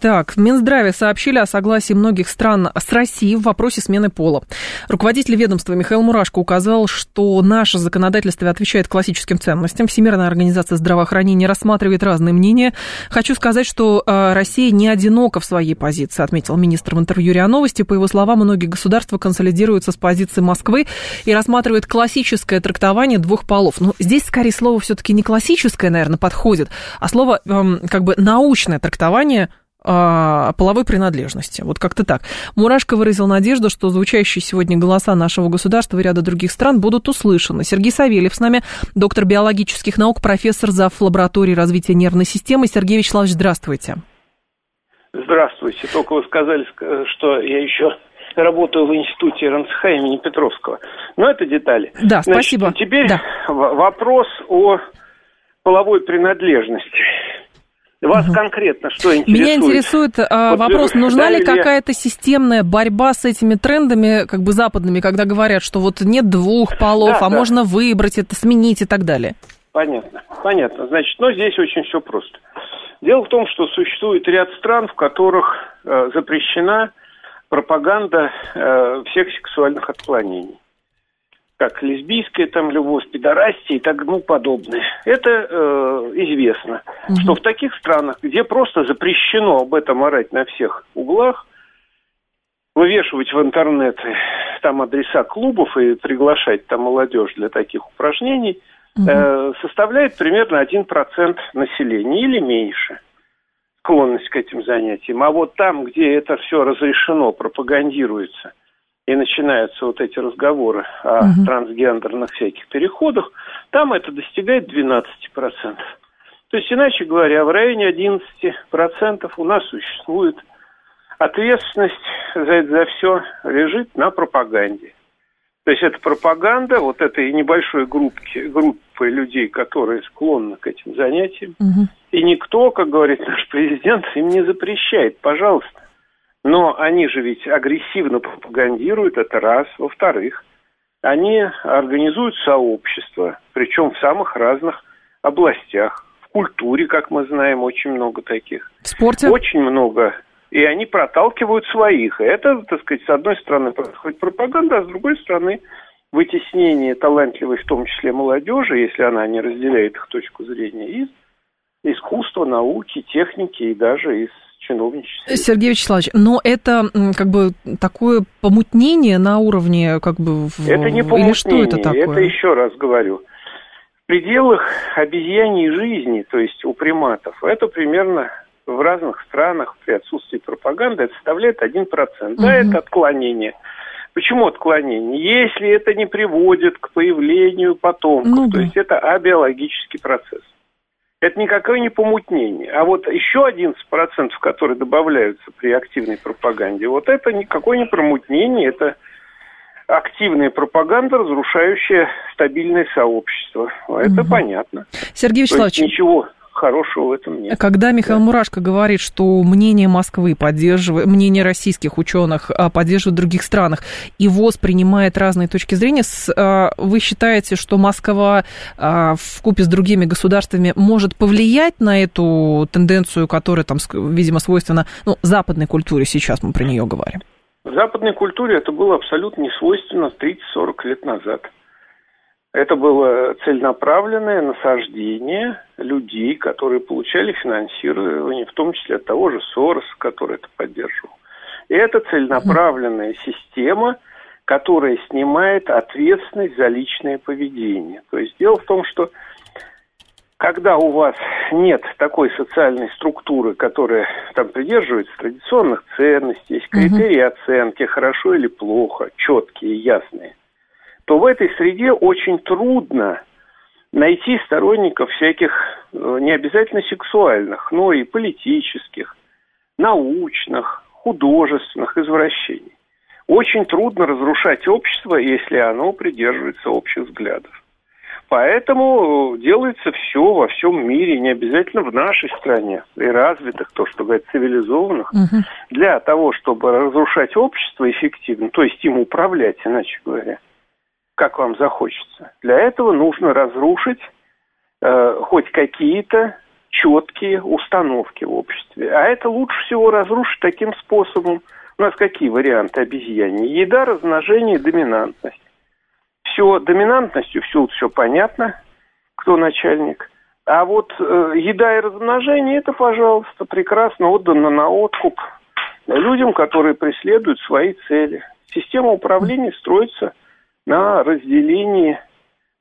так, в Минздраве сообщили о согласии многих стран с Россией в вопросе смены пола. Руководитель ведомства Михаил Мурашко указал, что наше законодательство отвечает классическим ценностям. Всемирная организация здравоохранения рассматривает разные мнения. Хочу сказать, что э, Россия не одинока в своей позиции, отметил министр в интервью РИА Новости. По его словам, многие государства консолидируются с позиции Москвы и рассматривают классическое трактование двух полов. Но здесь, скорее, слово все-таки не классическое, наверное, подходит, а слово эм, как бы научное трактование а, половой принадлежности. Вот как-то так. Мурашко выразил надежду, что звучащие сегодня голоса нашего государства и ряда других стран будут услышаны. Сергей Савельев с нами, доктор биологических наук, профессор зав. лаборатории развития нервной системы. Сергей Вячеславович, здравствуйте. Здравствуйте. Только вы сказали, что я еще работаю в институте РНЦХ имени Петровского. Но это детали. Да, спасибо. Значит, теперь да. вопрос о половой принадлежности. Вас угу. конкретно что интересует? Меня интересует а, вот вопрос, нужна ли какая-то системная борьба с этими трендами, как бы западными, когда говорят, что вот нет двух полов, да, а да. можно выбрать это, сменить и так далее? Понятно, понятно. Значит, но здесь очень все просто. Дело в том, что существует ряд стран, в которых э, запрещена пропаганда э, всех сексуальных отклонений как лесбийская там любовь, пидорастия и тому подобное. Это э, известно, угу. что в таких странах, где просто запрещено об этом орать на всех углах, вывешивать в интернет там адреса клубов и приглашать там молодежь для таких упражнений, угу. э, составляет примерно 1% населения или меньше склонность к этим занятиям. А вот там, где это все разрешено, пропагандируется – и начинаются вот эти разговоры о угу. трансгендерных всяких переходах, там это достигает 12%. То есть, иначе говоря, в районе 11% у нас существует ответственность за, за все лежит на пропаганде. То есть это пропаганда вот этой небольшой группки, группы людей, которые склонны к этим занятиям. Угу. И никто, как говорит наш президент, им не запрещает. Пожалуйста. Но они же ведь агрессивно пропагандируют, это раз. Во-вторых, они организуют сообщества, причем в самых разных областях. В культуре, как мы знаем, очень много таких. В спорте? Очень много. И они проталкивают своих. И это, так сказать, с одной стороны происходит пропаганда, а с другой стороны вытеснение талантливой, в том числе молодежи, если она не разделяет их точку зрения, из искусства, науки, техники и даже из чиновничестве. Сергей Вячеславович, но это как бы такое помутнение на уровне как бы... Это не помутнение, Или что это такое? Это еще раз говорю. В пределах обезьяньей жизни, то есть у приматов, это примерно в разных странах при отсутствии пропаганды это составляет 1%. Угу. Да, это отклонение. Почему отклонение? Если это не приводит к появлению потомков, ну, то да. есть это абиологический процесс это никакое не помутнение. А вот еще 11%, которые добавляются при активной пропаганде, вот это никакое не промутнение, это активная пропаганда, разрушающая стабильное сообщество. Это угу. понятно. Сергей Вячеславович, ничего хорошего в этом нет. Когда Михаил да. Мурашко говорит, что мнение Москвы поддерживает, мнение российских ученых а, поддерживает в других странах, и ВОЗ принимает разные точки зрения, а, вы считаете, что Москва а, в купе с другими государствами может повлиять на эту тенденцию, которая там, видимо, свойственна ну, западной культуре, сейчас мы про нее говорим? В западной культуре это было абсолютно не свойственно 30-40 лет назад. Это было целенаправленное насаждение людей, которые получали финансирование, в том числе от того же Сороса, который это поддерживал. И это целенаправленная система, которая снимает ответственность за личное поведение. То есть дело в том, что когда у вас нет такой социальной структуры, которая там придерживается традиционных ценностей, есть критерии оценки, хорошо или плохо, четкие, ясные – то в этой среде очень трудно найти сторонников всяких э, не обязательно сексуальных, но и политических, научных, художественных извращений. Очень трудно разрушать общество, если оно придерживается общих взглядов. Поэтому делается все во всем мире, не обязательно в нашей стране, и развитых, то, что говорят, цивилизованных, угу. для того, чтобы разрушать общество эффективно, то есть им управлять, иначе говоря, как вам захочется. Для этого нужно разрушить э, хоть какие-то четкие установки в обществе. А это лучше всего разрушить таким способом. У нас какие варианты обезьяне? Еда, размножение, доминантность. Все доминантностью, все, все понятно, кто начальник. А вот э, еда и размножение, это, пожалуйста, прекрасно отдано на откуп людям, которые преследуют свои цели. Система управления строится на разделении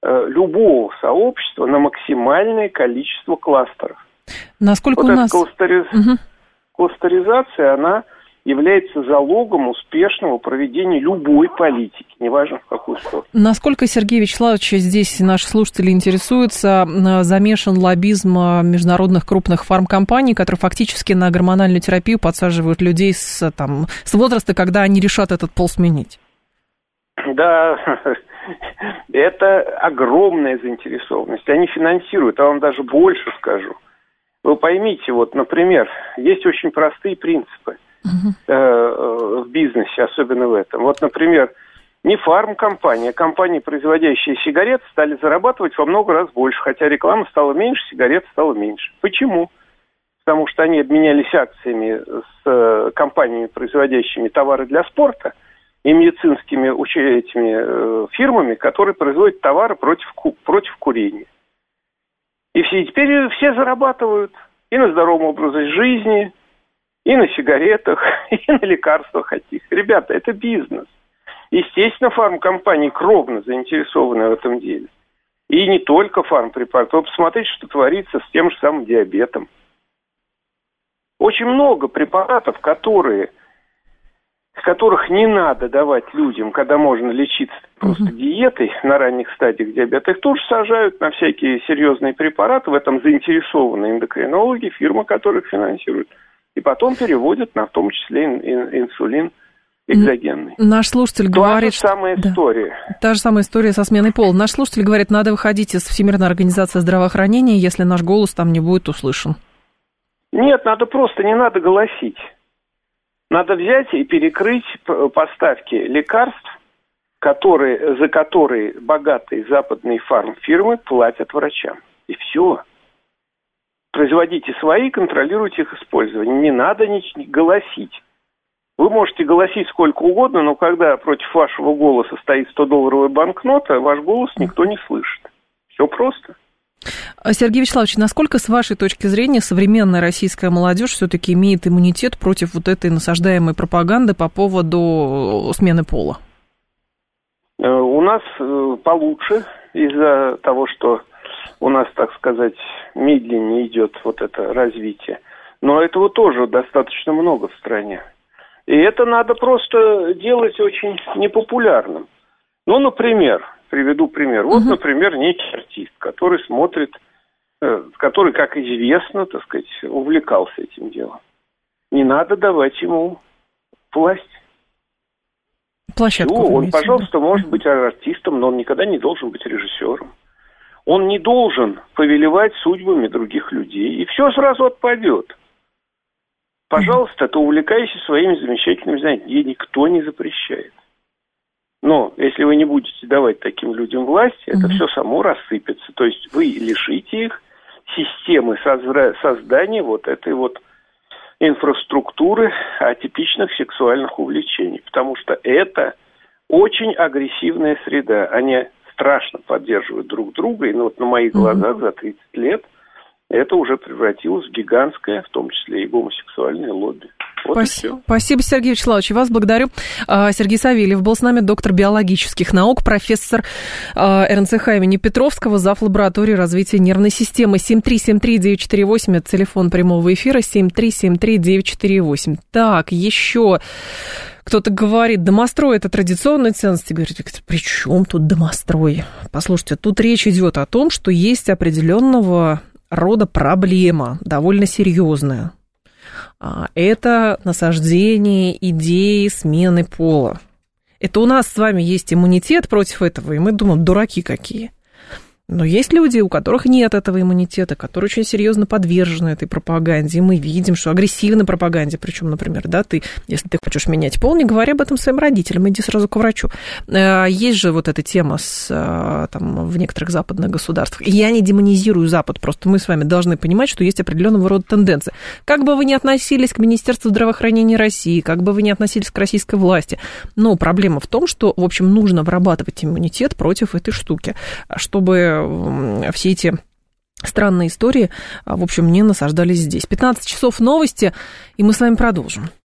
э, любого сообщества на максимальное количество кластеров. Насколько вот у нас... Кластериз... Угу. Кластеризация, она является залогом успешного проведения любой политики, неважно в какую сторону. Насколько, Сергей Вячеславович, здесь наши слушатели интересуются, замешан лоббизм а, международных крупных фармкомпаний, которые фактически на гормональную терапию подсаживают людей с, там, с возраста, когда они решат этот пол сменить? Да, *laughs* это огромная заинтересованность. Они финансируют, а вам даже больше скажу. Вы поймите, вот, например, есть очень простые принципы uh-huh. в бизнесе, особенно в этом. Вот, например, не фармкомпания, а компании, производящие сигареты, стали зарабатывать во много раз больше, хотя реклама стала меньше, сигарет стало меньше. Почему? Потому что они обменялись акциями с э, компаниями, производящими товары для спорта, и медицинскими этими э, фирмами, которые производят товары против, против курения. И все, теперь все зарабатывают и на здоровом образе жизни, и на сигаретах, *laughs* и на лекарствах от них. Ребята, это бизнес. Естественно, фармкомпании кровно заинтересованы в этом деле. И не только фармпрепараты. Вы посмотрите, что творится с тем же самым диабетом. Очень много препаратов, которые которых не надо давать людям, когда можно лечиться просто угу. диетой на ранних стадиях диабета, их тоже сажают на всякие серьезные препараты, в этом заинтересованы эндокринологи, фирмы, которых финансируют, и потом переводят на в том числе инсулин экзогенный. Наш слушатель Та говорит... Та же самая да. история. Та же самая история со сменой пола. Наш слушатель говорит, надо выходить из Всемирной организации здравоохранения, если наш голос там не будет услышан. Нет, надо просто, не надо голосить. Надо взять и перекрыть поставки лекарств, которые, за которые богатые западные фармфирмы платят врачам. И все. Производите свои, контролируйте их использование. Не надо ни, ни голосить. Вы можете голосить сколько угодно, но когда против вашего голоса стоит 100-долларовая банкнота, ваш голос никто не слышит. Все просто. Сергей Вячеславович, насколько, с вашей точки зрения, современная российская молодежь все-таки имеет иммунитет против вот этой насаждаемой пропаганды по поводу смены пола? Э, у нас э, получше из-за того, что у нас, так сказать, медленнее идет вот это развитие. Но этого тоже достаточно много в стране. И это надо просто делать очень непопулярным. Ну, например, приведу пример. Вот, например, некий артист, который смотрит, э, который, как известно, так сказать, увлекался этим делом. Не надо давать ему власть. Площадку Все, он, пожалуйста, может быть артистом, но он никогда не должен быть режиссером. Он не должен повелевать судьбами других людей. И все сразу отпадет. Пожалуйста, ты увлекайся своими замечательными занятиями. Ей никто не запрещает. Но если вы не будете давать таким людям власть, это все само рассыпется. То есть вы лишите их системы создания вот этой вот инфраструктуры атипичных сексуальных увлечений. Потому что это очень агрессивная среда. Они страшно поддерживают друг друга. И ну, вот на моих глазах за 30 лет это уже превратилось в гигантское, в том числе и гомосексуальное лобби. Вот Спасибо. Спасибо, Сергей Вячеславович. Вас благодарю. А, Сергей Савельев был с нами, доктор биологических наук, профессор а, РНЦХ имени Петровского, зав. лаборатории развития нервной системы. 7373948, это телефон прямого эфира, 7373948. Так, еще кто-то говорит, домострой это традиционная ценность. И говорит, при чем тут домострой? Послушайте, тут речь идет о том, что есть определенного рода проблема, довольно серьезная. А, это насаждение идеи смены пола. Это у нас с вами есть иммунитет против этого, и мы думаем, дураки какие. Но есть люди, у которых нет этого иммунитета, которые очень серьезно подвержены этой пропаганде. И мы видим, что агрессивной пропаганде, причем, например, да, ты, если ты хочешь менять пол, не говори об этом своим родителям, иди сразу к врачу. Э, есть же вот эта тема с, э, там, в некоторых западных государствах. Я не демонизирую Запад, просто мы с вами должны понимать, что есть определенного рода тенденции. Как бы вы ни относились к Министерству здравоохранения России, как бы вы ни относились к российской власти, но проблема в том, что, в общем, нужно вырабатывать иммунитет против этой штуки, чтобы все эти странные истории, в общем, не насаждались здесь. 15 часов новости, и мы с вами продолжим.